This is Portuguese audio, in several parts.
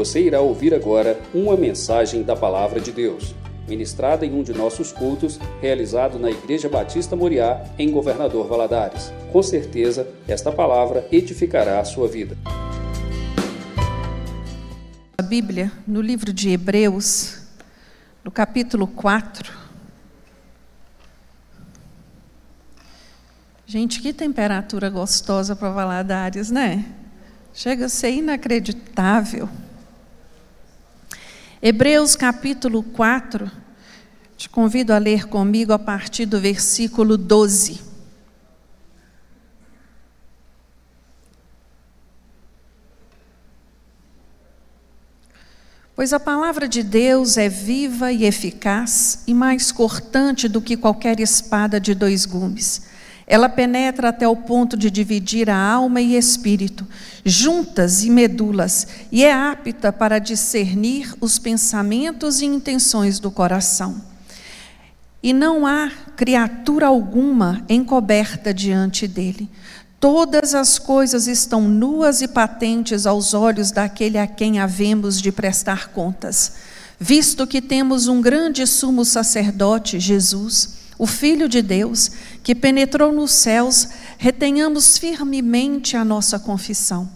Você irá ouvir agora uma mensagem da Palavra de Deus, ministrada em um de nossos cultos, realizado na Igreja Batista Moriá, em Governador Valadares. Com certeza, esta palavra edificará a sua vida. A Bíblia, no livro de Hebreus, no capítulo 4. Gente, que temperatura gostosa para Valadares, né? Chega a ser inacreditável. Hebreus capítulo 4, te convido a ler comigo a partir do versículo 12. Pois a palavra de Deus é viva e eficaz e mais cortante do que qualquer espada de dois gumes ela penetra até o ponto de dividir a alma e espírito, juntas e medulas, e é apta para discernir os pensamentos e intenções do coração. E não há criatura alguma encoberta diante dele. Todas as coisas estão nuas e patentes aos olhos daquele a quem havemos de prestar contas. Visto que temos um grande sumo sacerdote, Jesus, o Filho de Deus, que penetrou nos céus, retenhamos firmemente a nossa confissão,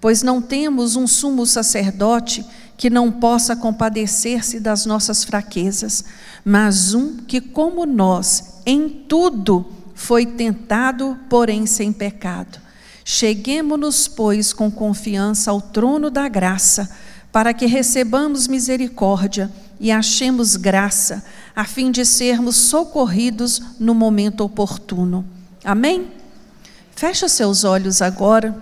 pois não temos um sumo sacerdote que não possa compadecer-se das nossas fraquezas, mas um que, como nós, em tudo foi tentado, porém sem pecado. Cheguemos-nos, pois, com confiança ao trono da graça, para que recebamos misericórdia e achemos graça a fim de sermos socorridos no momento oportuno. Amém? Fecha seus olhos agora.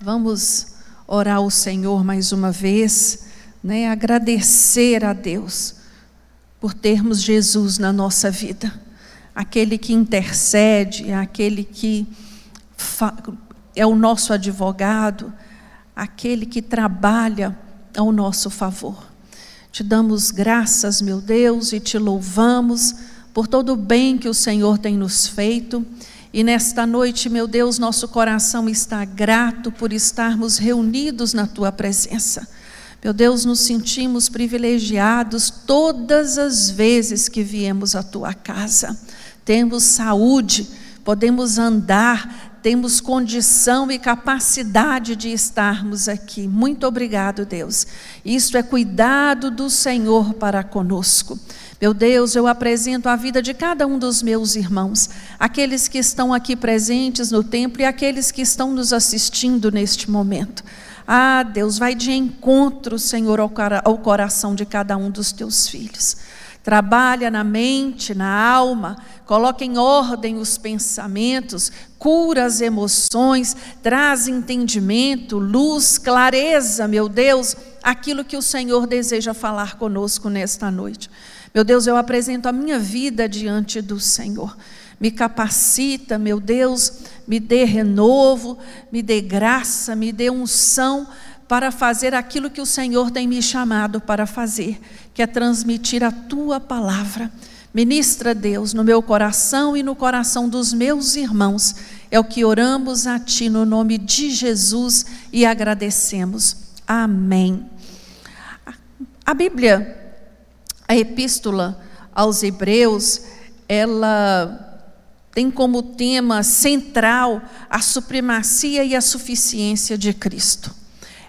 Vamos orar ao Senhor mais uma vez, né? Agradecer a Deus por termos Jesus na nossa vida. Aquele que intercede, aquele que é o nosso advogado, aquele que trabalha ao nosso favor. Te damos graças, meu Deus, e te louvamos por todo o bem que o Senhor tem nos feito. E nesta noite, meu Deus, nosso coração está grato por estarmos reunidos na tua presença. Meu Deus, nos sentimos privilegiados todas as vezes que viemos à tua casa. Temos saúde, podemos andar, temos condição e capacidade de estarmos aqui. Muito obrigado, Deus. Isto é cuidado do Senhor para conosco. Meu Deus, eu apresento a vida de cada um dos meus irmãos, aqueles que estão aqui presentes no templo e aqueles que estão nos assistindo neste momento. Ah, Deus, vai de encontro, Senhor, ao coração de cada um dos teus filhos. Trabalha na mente, na alma, coloca em ordem os pensamentos, cura as emoções, traz entendimento, luz, clareza, meu Deus, aquilo que o Senhor deseja falar conosco nesta noite. Meu Deus, eu apresento a minha vida diante do Senhor. Me capacita, meu Deus, me dê renovo, me dê graça, me dê unção para fazer aquilo que o Senhor tem me chamado para fazer, que é transmitir a tua palavra. Ministra, Deus, no meu coração e no coração dos meus irmãos. É o que oramos a Ti no nome de Jesus e agradecemos. Amém. A Bíblia, a Epístola aos Hebreus, ela tem como tema central a supremacia e a suficiência de Cristo.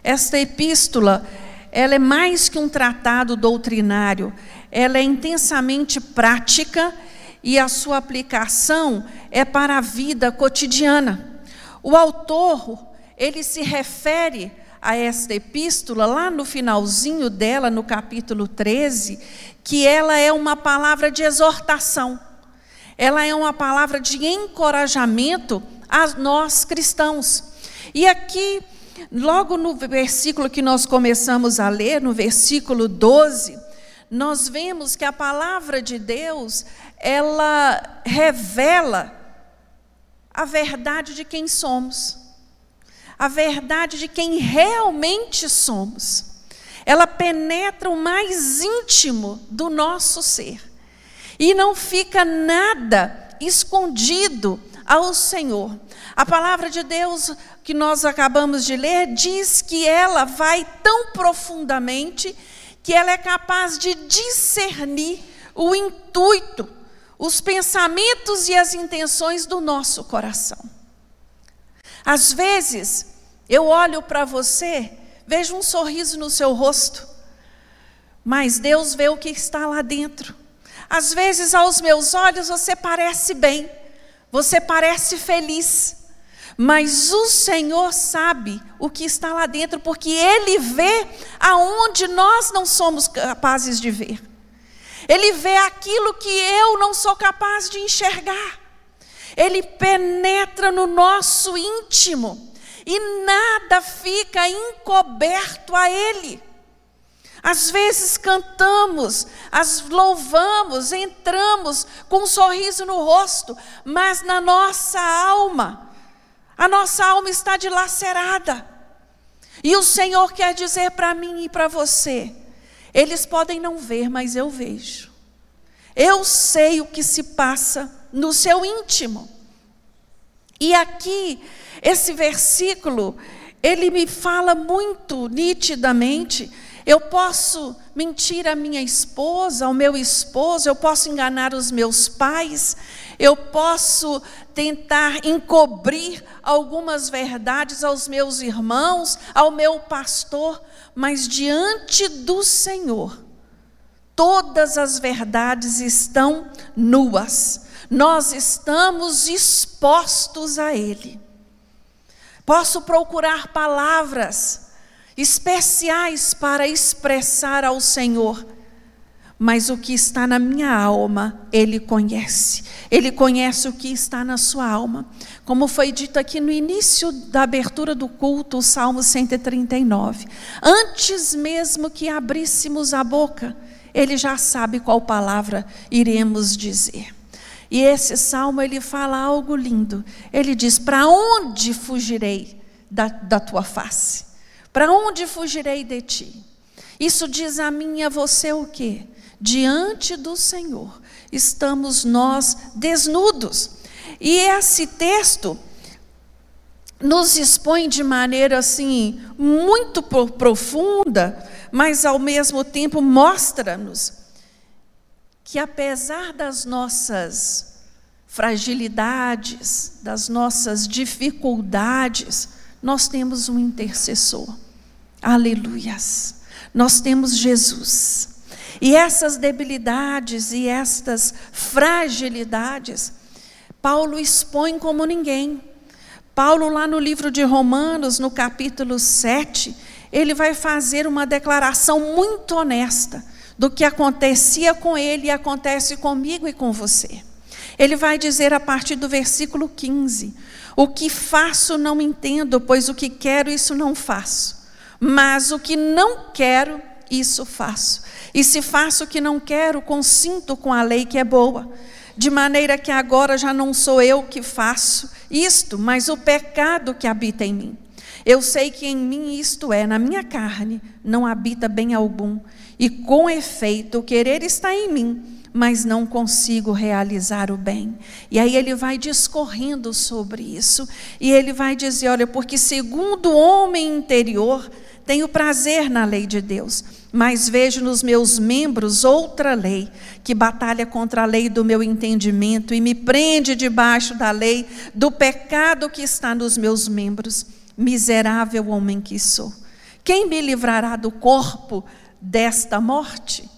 Esta epístola, ela é mais que um tratado doutrinário, ela é intensamente prática e a sua aplicação é para a vida cotidiana. O autor, ele se refere a esta epístola lá no finalzinho dela, no capítulo 13, que ela é uma palavra de exortação. Ela é uma palavra de encorajamento a nós cristãos. E aqui Logo no versículo que nós começamos a ler, no versículo 12, nós vemos que a palavra de Deus, ela revela a verdade de quem somos, a verdade de quem realmente somos. Ela penetra o mais íntimo do nosso ser e não fica nada escondido ao Senhor. A palavra de Deus que nós acabamos de ler diz que ela vai tão profundamente que ela é capaz de discernir o intuito, os pensamentos e as intenções do nosso coração. Às vezes, eu olho para você, vejo um sorriso no seu rosto, mas Deus vê o que está lá dentro. Às vezes, aos meus olhos, você parece bem, você parece feliz, mas o Senhor sabe o que está lá dentro, porque Ele vê aonde nós não somos capazes de ver. Ele vê aquilo que eu não sou capaz de enxergar. Ele penetra no nosso íntimo e nada fica encoberto a Ele. Às vezes cantamos, as louvamos, entramos com um sorriso no rosto, mas na nossa alma, a nossa alma está dilacerada. E o Senhor quer dizer para mim e para você: eles podem não ver, mas eu vejo. Eu sei o que se passa no seu íntimo. E aqui, esse versículo, ele me fala muito nitidamente eu posso mentir à minha esposa, ao meu esposo, eu posso enganar os meus pais, eu posso tentar encobrir algumas verdades aos meus irmãos, ao meu pastor, mas diante do Senhor, todas as verdades estão nuas, nós estamos expostos a Ele. Posso procurar palavras especiais para expressar ao Senhor. Mas o que está na minha alma, Ele conhece. Ele conhece o que está na sua alma. Como foi dito aqui no início da abertura do culto, o Salmo 139. Antes mesmo que abríssemos a boca, Ele já sabe qual palavra iremos dizer. E esse salmo ele fala algo lindo. Ele diz: Para onde fugirei da, da tua face? Para onde fugirei de ti? Isso diz a mim e a você o quê? Diante do Senhor estamos nós desnudos. E esse texto nos expõe de maneira assim muito profunda, mas ao mesmo tempo mostra-nos que apesar das nossas fragilidades, das nossas dificuldades, nós temos um intercessor. Aleluias. Nós temos Jesus. E essas debilidades e estas fragilidades, Paulo expõe como ninguém. Paulo, lá no livro de Romanos, no capítulo 7, ele vai fazer uma declaração muito honesta do que acontecia com ele e acontece comigo e com você. Ele vai dizer a partir do versículo 15: O que faço não entendo, pois o que quero, isso não faço. Mas o que não quero, isso faço. E se faço o que não quero, consinto com a lei que é boa. De maneira que agora já não sou eu que faço isto, mas o pecado que habita em mim. Eu sei que em mim, isto é, na minha carne, não habita bem algum. E com efeito, o querer está em mim mas não consigo realizar o bem. E aí ele vai discorrendo sobre isso, e ele vai dizer: olha, porque segundo o homem interior, tenho prazer na lei de Deus, mas vejo nos meus membros outra lei, que batalha contra a lei do meu entendimento e me prende debaixo da lei do pecado que está nos meus membros. Miserável homem que sou. Quem me livrará do corpo desta morte?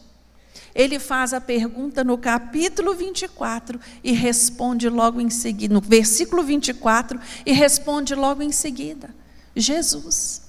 ele faz a pergunta no capítulo 24 e responde logo em seguida, no versículo 24, e responde logo em seguida: Jesus.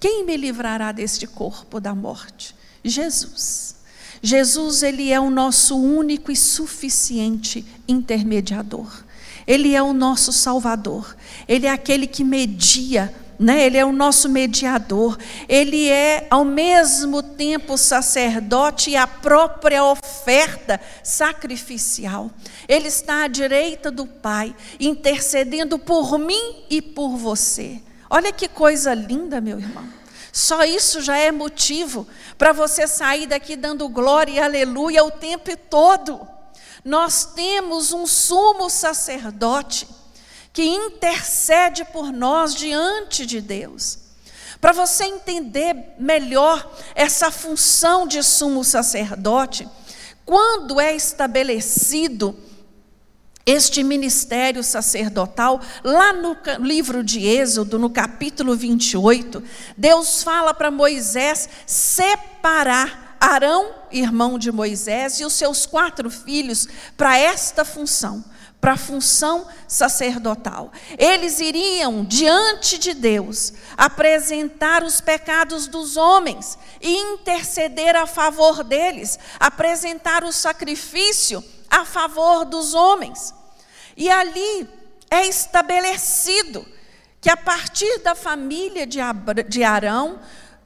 Quem me livrará deste corpo da morte? Jesus. Jesus, ele é o nosso único e suficiente intermediador. Ele é o nosso Salvador. Ele é aquele que media né? Ele é o nosso mediador, ele é ao mesmo tempo sacerdote e a própria oferta sacrificial. Ele está à direita do Pai, intercedendo por mim e por você. Olha que coisa linda, meu irmão. Só isso já é motivo para você sair daqui dando glória e aleluia o tempo todo. nós temos um sumo sacerdote que intercede por nós diante de Deus. Para você entender melhor essa função de sumo sacerdote, quando é estabelecido este ministério sacerdotal, lá no livro de Êxodo, no capítulo 28, Deus fala para Moisés separar Arão, irmão de Moisés, e os seus quatro filhos para esta função, para a função sacerdotal. Eles iriam diante de Deus apresentar os pecados dos homens e interceder a favor deles, apresentar o sacrifício a favor dos homens. E ali é estabelecido que a partir da família de Arão,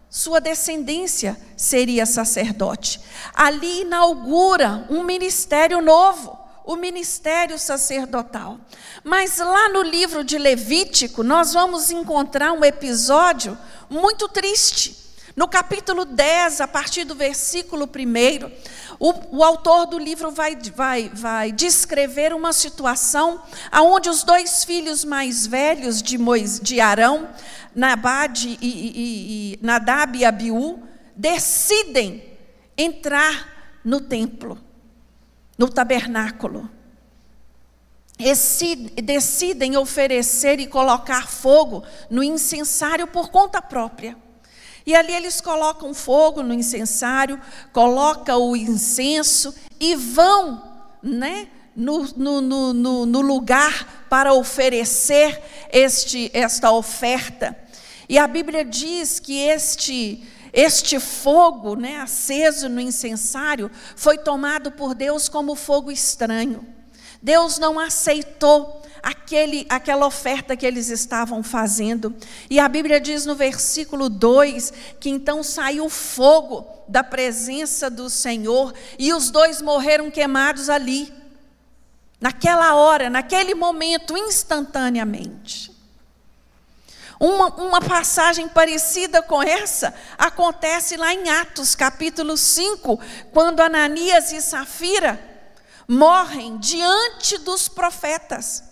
sua descendência seria sacerdote. Ali inaugura um ministério novo, o ministério sacerdotal. Mas lá no livro de Levítico, nós vamos encontrar um episódio muito triste. No capítulo 10, a partir do versículo 1, o, o autor do livro vai, vai, vai descrever uma situação onde os dois filhos mais velhos de, Mois, de Arão, Nabad e, e, e, Nadab e Abiú, decidem entrar no templo, no tabernáculo. Decidem oferecer e colocar fogo no incensário por conta própria. E ali eles colocam fogo no incensário, colocam o incenso e vão né, no, no, no, no lugar para oferecer este, esta oferta. E a Bíblia diz que este, este fogo né, aceso no incensário foi tomado por Deus como fogo estranho. Deus não aceitou aquele, aquela oferta que eles estavam fazendo. E a Bíblia diz no versículo 2 que então saiu fogo da presença do Senhor e os dois morreram queimados ali. Naquela hora, naquele momento, instantaneamente. Uma, uma, passagem parecida com essa acontece lá em Atos, capítulo 5, quando Ananias e Safira morrem diante dos profetas.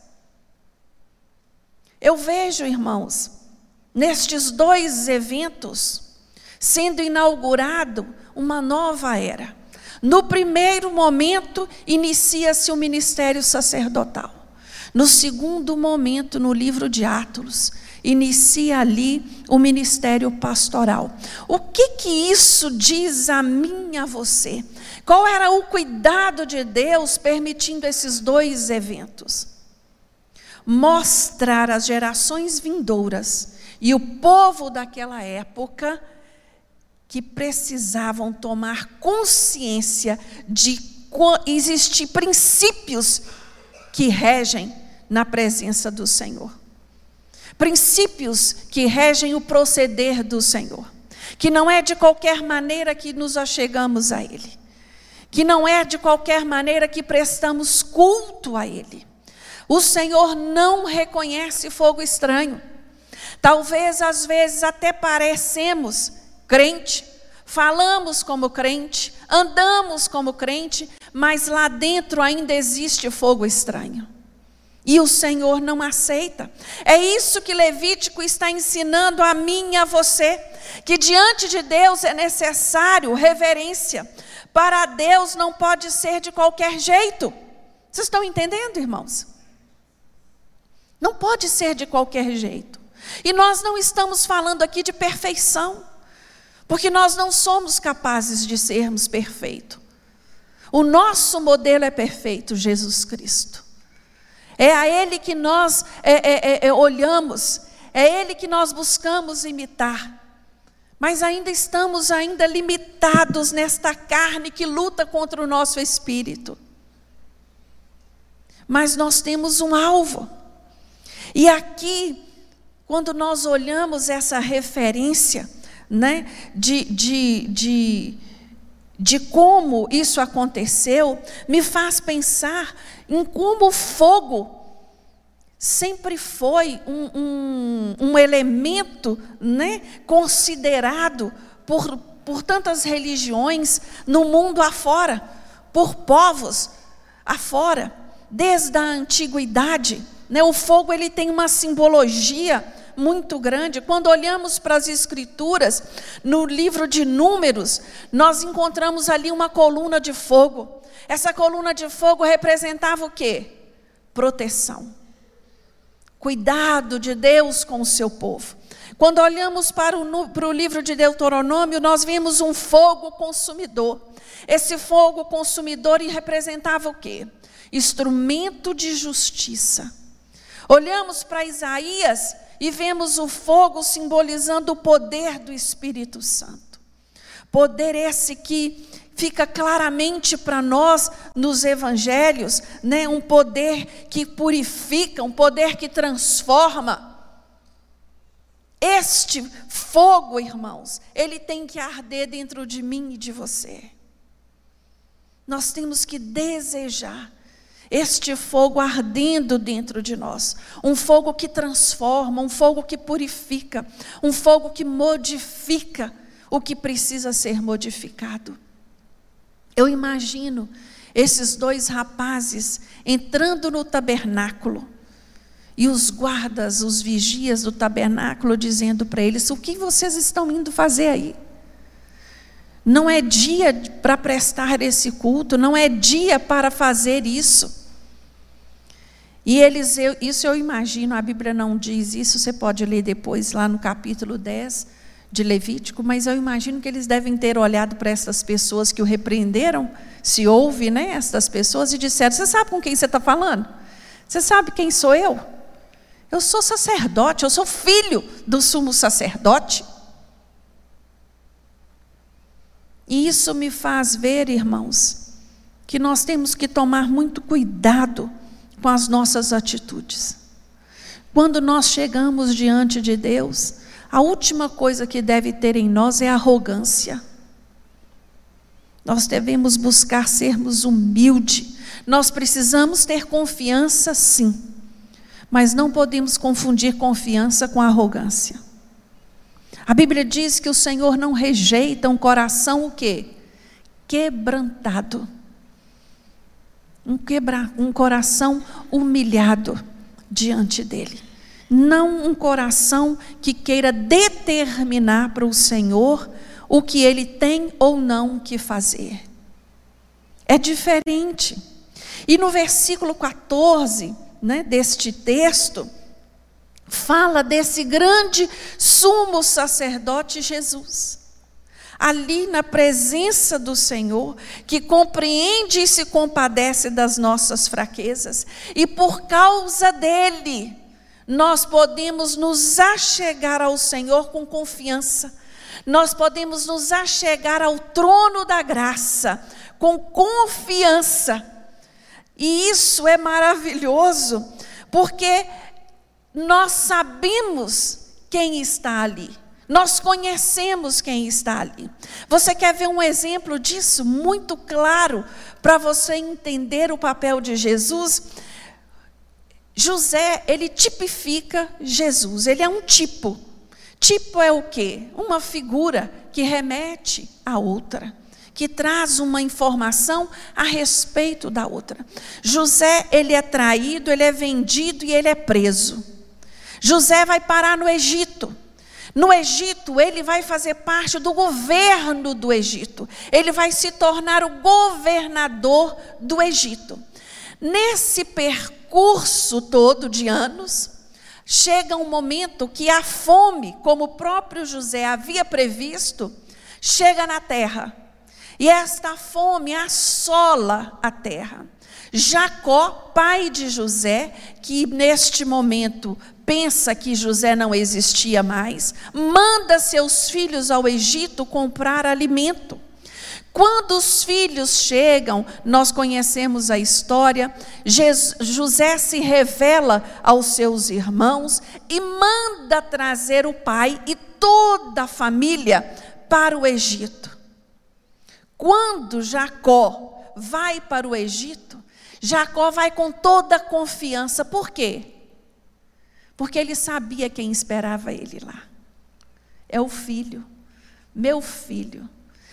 Eu vejo, irmãos, nestes dois eventos, sendo inaugurado uma nova era. No primeiro momento, inicia-se o ministério sacerdotal. No segundo momento, no livro de Atos, inicia ali o ministério pastoral. O que que isso diz a mim a você? Qual era o cuidado de Deus permitindo esses dois eventos? mostrar às gerações vindouras e o povo daquela época que precisavam tomar consciência de existir princípios que regem na presença do Senhor. Princípios que regem o proceder do Senhor. Que não é de qualquer maneira que nos achegamos a Ele. Que não é de qualquer maneira que prestamos culto a Ele o Senhor não reconhece fogo estranho. Talvez às vezes até parecemos crente, falamos como crente, andamos como crente, mas lá dentro ainda existe fogo estranho. E o Senhor não aceita. É isso que Levítico está ensinando a mim e a você, que diante de Deus é necessário reverência. Para Deus não pode ser de qualquer jeito. Vocês estão entendendo, irmãos? Não pode ser de qualquer jeito. E nós não estamos falando aqui de perfeição, porque nós não somos capazes de sermos perfeitos. O nosso modelo é perfeito, Jesus Cristo. É a Ele que nós é, é, é, é olhamos, é Ele que nós buscamos imitar. Mas ainda estamos ainda limitados nesta carne que luta contra o nosso espírito. Mas nós temos um alvo. E aqui, quando nós olhamos essa referência, né, de, de, de, de como isso aconteceu, me faz pensar como o fogo sempre foi um, um, um elemento né, considerado por, por tantas religiões no mundo afora, por povos afora, desde a antiguidade. Né? O fogo ele tem uma simbologia muito grande. Quando olhamos para as Escrituras, no livro de Números, nós encontramos ali uma coluna de fogo. Essa coluna de fogo representava o quê? Proteção. Cuidado de Deus com o seu povo. Quando olhamos para o, para o livro de Deuteronômio, nós vemos um fogo consumidor. Esse fogo consumidor representava o quê? Instrumento de justiça. Olhamos para Isaías e vemos o fogo simbolizando o poder do Espírito Santo. Poder esse que fica claramente para nós nos evangelhos, né, um poder que purifica, um poder que transforma. Este fogo, irmãos, ele tem que arder dentro de mim e de você. Nós temos que desejar este fogo ardendo dentro de nós, um fogo que transforma, um fogo que purifica, um fogo que modifica o que precisa ser modificado. Eu imagino esses dois rapazes entrando no tabernáculo, e os guardas, os vigias do tabernáculo, dizendo para eles: O que vocês estão indo fazer aí? Não é dia para prestar esse culto, não é dia para fazer isso. E eles, eu, isso eu imagino, a Bíblia não diz isso, você pode ler depois lá no capítulo 10 de Levítico, mas eu imagino que eles devem ter olhado para essas pessoas que o repreenderam, se houve, né, essas pessoas, e disseram: Você sabe com quem você está falando? Você sabe quem sou eu? Eu sou sacerdote, eu sou filho do sumo sacerdote. E isso me faz ver, irmãos, que nós temos que tomar muito cuidado com as nossas atitudes. Quando nós chegamos diante de Deus, a última coisa que deve ter em nós é arrogância. Nós devemos buscar sermos humildes. Nós precisamos ter confiança, sim mas não podemos confundir confiança com arrogância. A Bíblia diz que o Senhor não rejeita um coração o quê? Quebrantado. Um, quebra, um coração humilhado diante dele. Não um coração que queira determinar para o Senhor o que ele tem ou não que fazer. É diferente. E no versículo 14, né, deste texto, fala desse grande sumo sacerdote Jesus. Ali na presença do Senhor, que compreende e se compadece das nossas fraquezas, e por causa dele, nós podemos nos achegar ao Senhor com confiança, nós podemos nos achegar ao trono da graça com confiança, e isso é maravilhoso, porque nós sabemos quem está ali. Nós conhecemos quem está ali. Você quer ver um exemplo disso muito claro para você entender o papel de Jesus? José, ele tipifica Jesus, ele é um tipo. Tipo é o quê? Uma figura que remete a outra que traz uma informação a respeito da outra. José, ele é traído, ele é vendido e ele é preso. José vai parar no Egito. No Egito, ele vai fazer parte do governo do Egito. Ele vai se tornar o governador do Egito. Nesse percurso todo de anos, chega um momento que a fome, como o próprio José havia previsto, chega na terra. E esta fome assola a terra. Jacó, pai de José, que neste momento pensa que José não existia mais, manda seus filhos ao Egito comprar alimento. Quando os filhos chegam, nós conhecemos a história, José se revela aos seus irmãos e manda trazer o pai e toda a família para o Egito. Quando Jacó vai para o Egito, Jacó vai com toda a confiança. Por quê? Porque ele sabia quem esperava ele lá. É o filho, meu filho,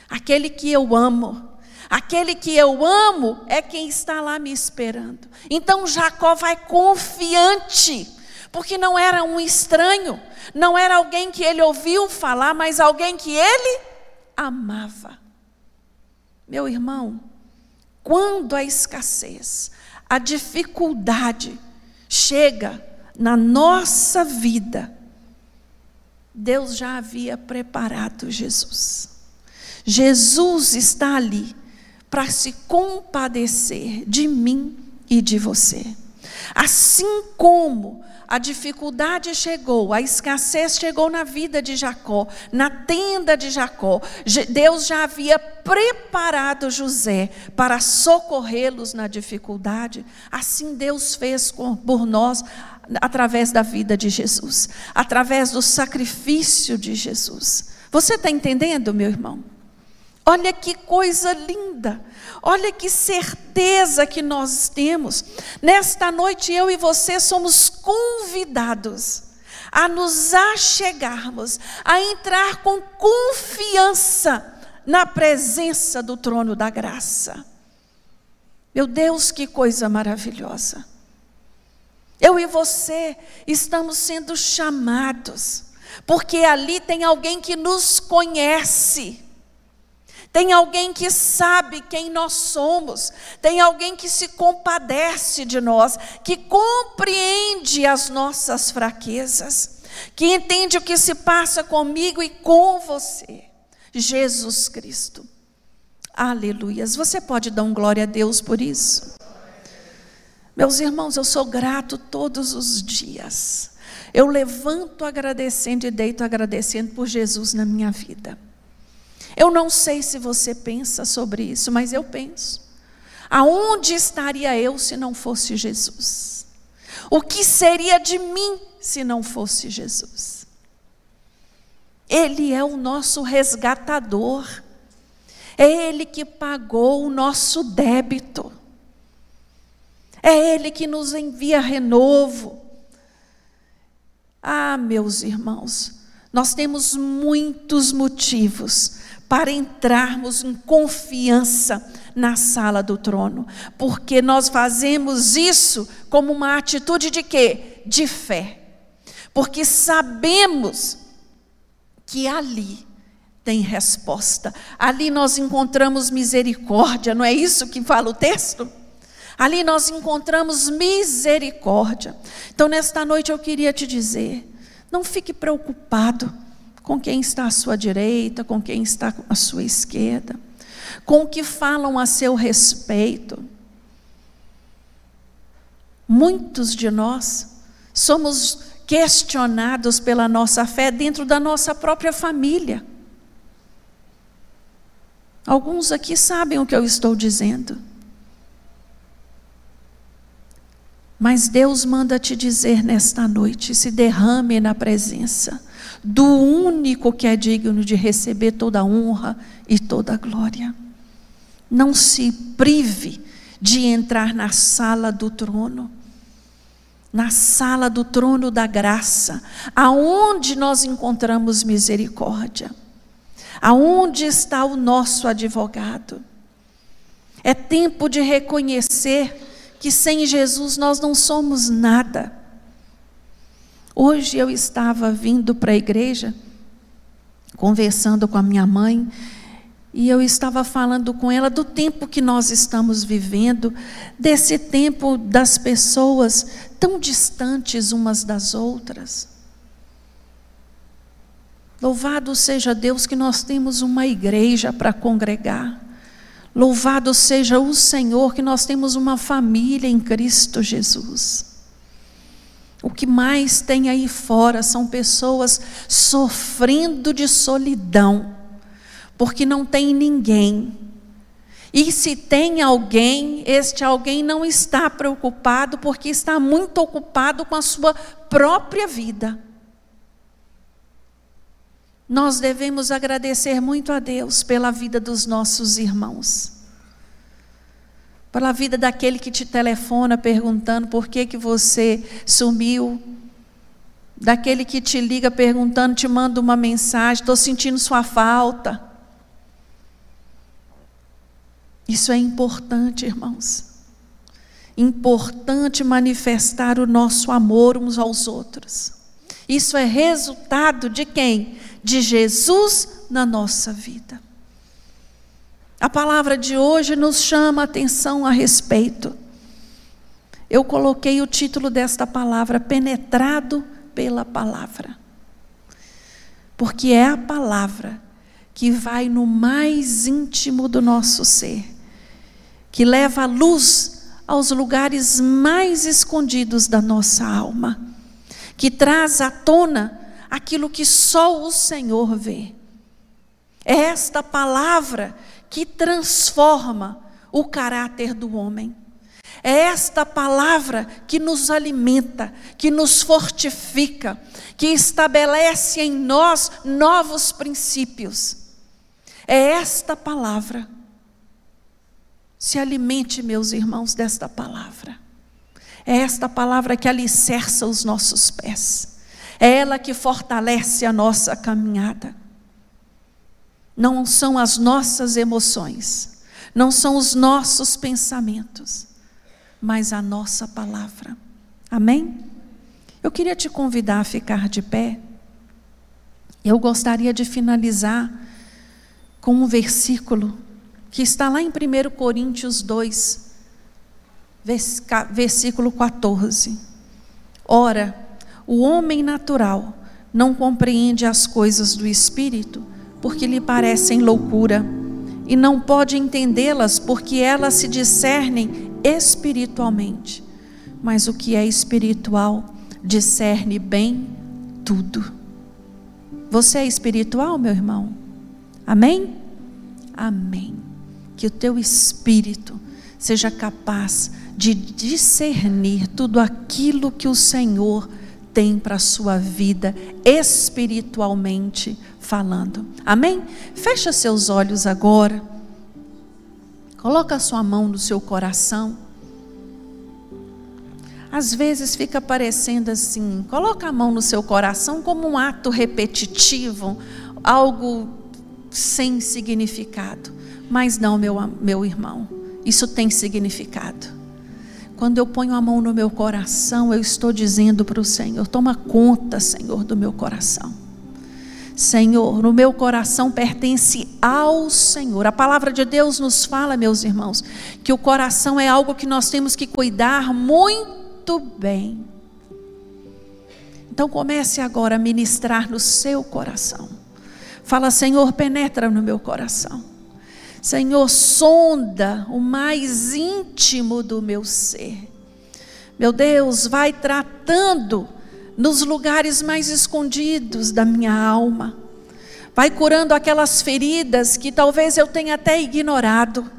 aquele que eu amo, Aquele que eu amo é quem está lá me esperando. Então Jacó vai confiante, porque não era um estranho, não era alguém que ele ouviu falar, mas alguém que ele amava. Meu irmão, quando a escassez, a dificuldade chega na nossa vida, Deus já havia preparado Jesus. Jesus está ali para se compadecer de mim e de você. Assim como a dificuldade chegou, a escassez chegou na vida de Jacó, na tenda de Jacó. Deus já havia preparado José para socorrê-los na dificuldade. Assim Deus fez por nós através da vida de Jesus, através do sacrifício de Jesus. Você está entendendo, meu irmão? Olha que coisa linda, olha que certeza que nós temos. Nesta noite, eu e você somos convidados a nos achegarmos, a entrar com confiança na presença do trono da graça. Meu Deus, que coisa maravilhosa. Eu e você estamos sendo chamados, porque ali tem alguém que nos conhece. Tem alguém que sabe quem nós somos, tem alguém que se compadece de nós, que compreende as nossas fraquezas, que entende o que se passa comigo e com você. Jesus Cristo. Aleluias. Você pode dar um glória a Deus por isso? Meus irmãos, eu sou grato todos os dias. Eu levanto agradecendo e deito agradecendo por Jesus na minha vida. Eu não sei se você pensa sobre isso, mas eu penso. Aonde estaria eu se não fosse Jesus? O que seria de mim se não fosse Jesus? Ele é o nosso resgatador. É Ele que pagou o nosso débito. É Ele que nos envia renovo. Ah, meus irmãos, nós temos muitos motivos para entrarmos em confiança na sala do trono, porque nós fazemos isso como uma atitude de quê? De fé. Porque sabemos que ali tem resposta. Ali nós encontramos misericórdia, não é isso que fala o texto? Ali nós encontramos misericórdia. Então, nesta noite eu queria te dizer: não fique preocupado com quem está à sua direita, com quem está à sua esquerda, com o que falam a seu respeito. Muitos de nós somos questionados pela nossa fé dentro da nossa própria família. Alguns aqui sabem o que eu estou dizendo. Mas Deus manda te dizer nesta noite: se derrame na presença do único que é digno de receber toda a honra e toda a glória. Não se prive de entrar na sala do trono, na sala do trono da graça, aonde nós encontramos misericórdia, aonde está o nosso advogado. É tempo de reconhecer que sem Jesus nós não somos nada. Hoje eu estava vindo para a igreja, conversando com a minha mãe, e eu estava falando com ela do tempo que nós estamos vivendo, desse tempo das pessoas tão distantes umas das outras. Louvado seja Deus que nós temos uma igreja para congregar. Louvado seja o Senhor que nós temos uma família em Cristo Jesus. O que mais tem aí fora são pessoas sofrendo de solidão, porque não tem ninguém. E se tem alguém, este alguém não está preocupado, porque está muito ocupado com a sua própria vida. Nós devemos agradecer muito a Deus pela vida dos nossos irmãos pela vida daquele que te telefona perguntando por que, que você sumiu, daquele que te liga perguntando, te manda uma mensagem, estou sentindo sua falta. Isso é importante, irmãos. Importante manifestar o nosso amor uns aos outros. Isso é resultado de quem? De Jesus na nossa vida. A palavra de hoje nos chama a atenção a respeito. Eu coloquei o título desta palavra, Penetrado pela Palavra. Porque é a palavra que vai no mais íntimo do nosso ser, que leva a luz aos lugares mais escondidos da nossa alma, que traz à tona aquilo que só o Senhor vê. É esta palavra que transforma o caráter do homem. É esta palavra que nos alimenta, que nos fortifica, que estabelece em nós novos princípios. É esta palavra. Se alimente, meus irmãos, desta palavra. É esta palavra que alicerça os nossos pés. É ela que fortalece a nossa caminhada. Não são as nossas emoções, não são os nossos pensamentos, mas a nossa palavra. Amém? Eu queria te convidar a ficar de pé. Eu gostaria de finalizar com um versículo que está lá em 1 Coríntios 2, versículo 14. Ora, o homem natural não compreende as coisas do espírito, porque lhe parecem loucura, e não pode entendê-las, porque elas se discernem espiritualmente. Mas o que é espiritual discerne bem tudo. Você é espiritual, meu irmão? Amém? Amém. Que o teu espírito seja capaz de discernir tudo aquilo que o Senhor tem para a sua vida espiritualmente falando. Amém? Fecha seus olhos agora. Coloca a sua mão no seu coração. Às vezes fica parecendo assim, coloca a mão no seu coração como um ato repetitivo, algo sem significado. Mas não, meu, meu irmão, isso tem significado. Quando eu ponho a mão no meu coração, eu estou dizendo para o Senhor: toma conta, Senhor, do meu coração. Senhor, no meu coração pertence ao Senhor. A palavra de Deus nos fala, meus irmãos, que o coração é algo que nós temos que cuidar muito bem. Então comece agora a ministrar no seu coração. Fala, Senhor, penetra no meu coração. Senhor, sonda o mais íntimo do meu ser. Meu Deus, vai tratando nos lugares mais escondidos da minha alma. Vai curando aquelas feridas que talvez eu tenha até ignorado.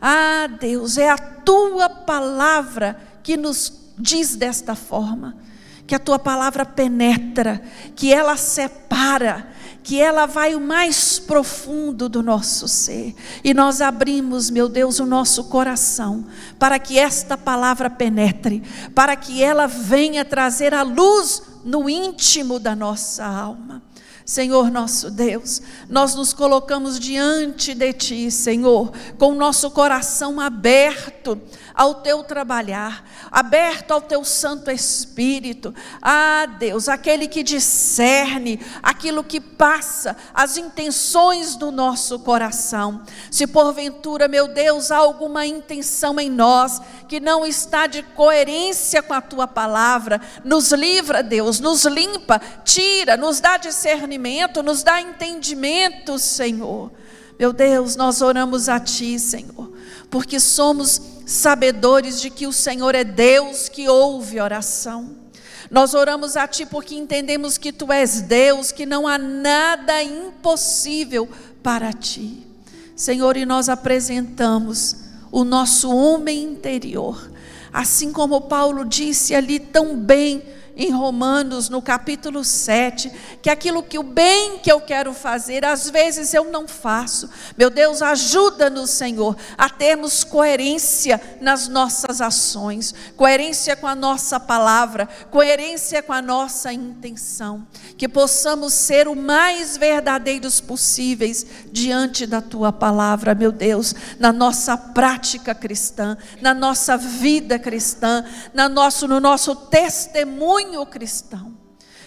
Ah, Deus, é a tua palavra que nos diz desta forma, que a tua palavra penetra, que ela separa, que ela vai o mais profundo do nosso ser. E nós abrimos, meu Deus, o nosso coração para que esta palavra penetre, para que ela venha trazer a luz no íntimo da nossa alma. Senhor nosso Deus, nós nos colocamos diante de Ti, Senhor, com o nosso coração aberto ao Teu trabalhar, aberto ao Teu Santo Espírito. Ah, Deus, aquele que discerne aquilo que passa, as intenções do nosso coração. Se porventura, meu Deus, há alguma intenção em nós que não está de coerência com a Tua palavra, nos livra, Deus, nos limpa, tira, nos dá discernimento nos dá entendimento, Senhor. Meu Deus, nós oramos a Ti, Senhor, porque somos sabedores de que o Senhor é Deus que ouve oração. Nós oramos a Ti porque entendemos que Tu és Deus, que não há nada impossível para Ti. Senhor, e nós apresentamos o nosso homem interior, assim como Paulo disse ali tão bem em Romanos, no capítulo 7, que aquilo que o bem que eu quero fazer, às vezes eu não faço. Meu Deus, ajuda-nos, Senhor, a termos coerência nas nossas ações, coerência com a nossa palavra, coerência com a nossa intenção, que possamos ser o mais verdadeiros possíveis diante da tua palavra, meu Deus, na nossa prática cristã, na nossa vida cristã, na nosso, no nosso testemunho cristão.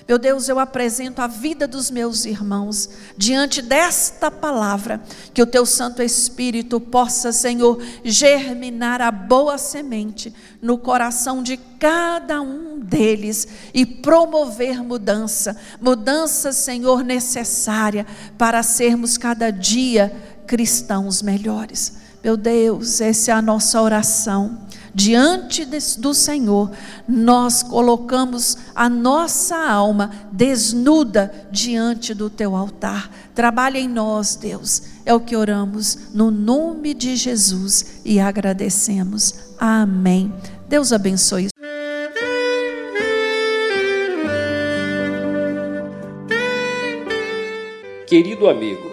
Meu Deus, eu apresento a vida dos meus irmãos diante desta palavra, que o teu Santo Espírito possa, Senhor, germinar a boa semente no coração de cada um deles e promover mudança, mudança, Senhor, necessária para sermos cada dia cristãos melhores. Meu Deus, essa é a nossa oração diante do Senhor, nós colocamos a nossa alma desnuda diante do teu altar. Trabalha em nós, Deus. É o que oramos no nome de Jesus e agradecemos. Amém. Deus abençoe. Querido amigo,